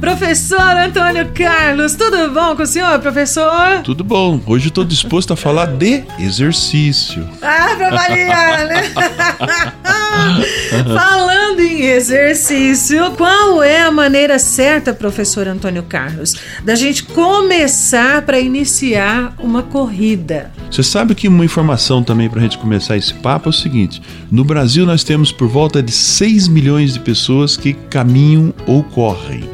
Professor Antônio Carlos, tudo bom com o senhor, professor? Tudo bom. Hoje estou disposto a falar de exercício. Ah, pra variar, né? Falando em exercício, qual é a maneira certa, professor Antônio Carlos, da gente começar para iniciar uma corrida? Você sabe que uma informação também para a gente começar esse papo é o seguinte: no Brasil nós temos por volta de 6 milhões de pessoas que caminham ou correm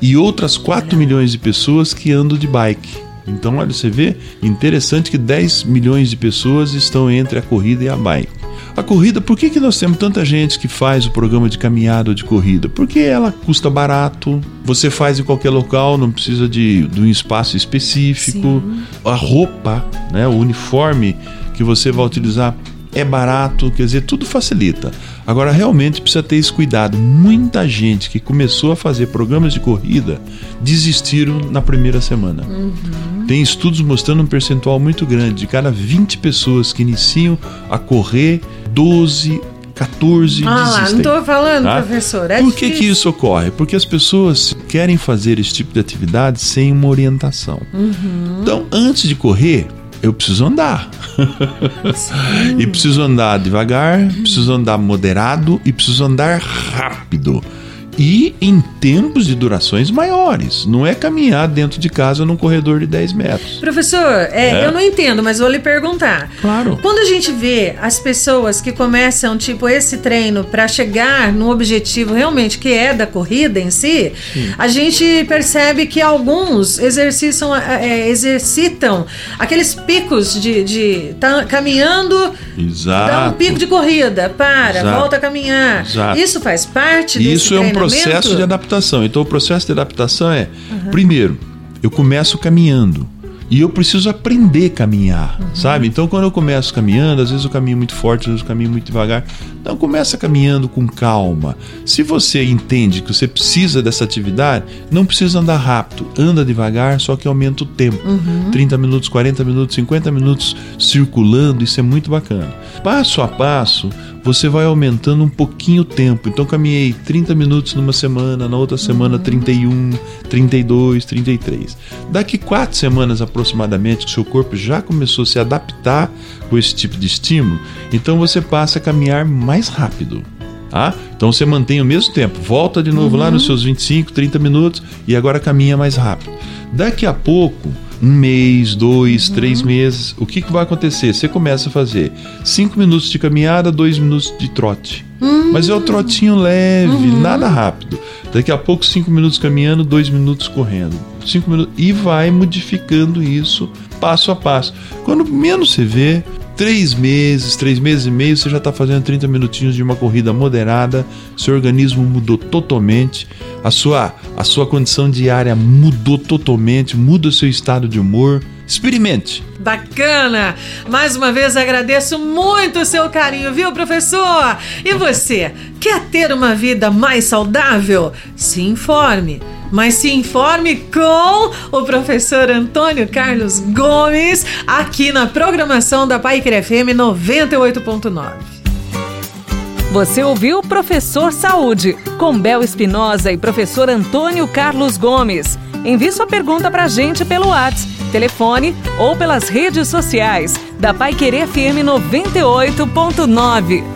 e outras 4 milhões de pessoas que andam de bike. Então, olha, você vê, interessante que 10 milhões de pessoas estão entre a corrida e a bike. A corrida, por que, que nós temos tanta gente que faz o programa de caminhada ou de corrida? Porque ela custa barato, você faz em qualquer local, não precisa de, de um espaço específico. Sim. A roupa, né, o uniforme que você vai utilizar é barato, quer dizer, tudo facilita. Agora, realmente precisa ter esse cuidado. Muita gente que começou a fazer programas de corrida desistiram na primeira semana. Uhum. Tem estudos mostrando um percentual muito grande. De cada 20 pessoas que iniciam a correr, 12 14 ah, desistem. não estou falando, tá? professor. É Por que, que isso ocorre? Porque as pessoas querem fazer esse tipo de atividade sem uma orientação. Uhum. Então, antes de correr, eu preciso andar. e preciso andar devagar, preciso andar moderado e preciso andar rápido e em tempos de durações maiores. Não é caminhar dentro de casa num corredor de 10 metros. Professor, é, é. eu não entendo, mas vou lhe perguntar. Claro. Quando a gente vê as pessoas que começam, tipo, esse treino para chegar no objetivo realmente que é da corrida em si, Sim. a gente percebe que alguns exercitam, é, é, exercitam aqueles picos de, de tá caminhando, Exato. dá um pico de corrida, para, Exato. volta a caminhar. Exato. Isso faz parte Isso é um processo de adaptação. Então, o processo de adaptação é: uhum. primeiro, eu começo caminhando. E eu preciso aprender a caminhar, uhum. sabe? Então, quando eu começo caminhando, às vezes eu caminho muito forte, às vezes eu caminho muito devagar. Então, começa caminhando com calma. Se você entende que você precisa dessa atividade, não precisa andar rápido. Anda devagar, só que aumenta o tempo. Uhum. 30 minutos, 40 minutos, 50 minutos circulando, isso é muito bacana. Passo a passo, você vai aumentando um pouquinho o tempo. Então caminhei 30 minutos numa semana, na outra semana 31, 32, 33. Daqui quatro semanas aproximadamente, que seu corpo já começou a se adaptar com esse tipo de estímulo, então você passa a caminhar mais rápido. Tá? Então você mantém o mesmo tempo, volta de novo uhum. lá nos seus 25, 30 minutos e agora caminha mais rápido. Daqui a pouco um mês, dois, uhum. três meses, o que, que vai acontecer? Você começa a fazer cinco minutos de caminhada, dois minutos de trote. Uhum. Mas é o trotinho leve, uhum. nada rápido. Daqui a pouco, cinco minutos caminhando, dois minutos correndo. Cinco minutos. E vai modificando isso passo a passo. Quando menos você vê, três meses, três meses e meio, você já está fazendo 30 minutinhos de uma corrida moderada, seu organismo mudou totalmente, a sua, a sua condição diária mudou totalmente, muda o seu estado de humor. Experimente. Bacana! Mais uma vez agradeço muito o seu carinho, viu, professor? E você, quer ter uma vida mais saudável? Se informe mas se informe com o professor Antônio Carlos Gomes aqui na programação da Paiker FM 98.9. Você ouviu Professor Saúde, com Bel Espinosa e professor Antônio Carlos Gomes. Envie sua pergunta para a gente pelo WhatsApp, telefone ou pelas redes sociais da Pai Querer FM 98.9.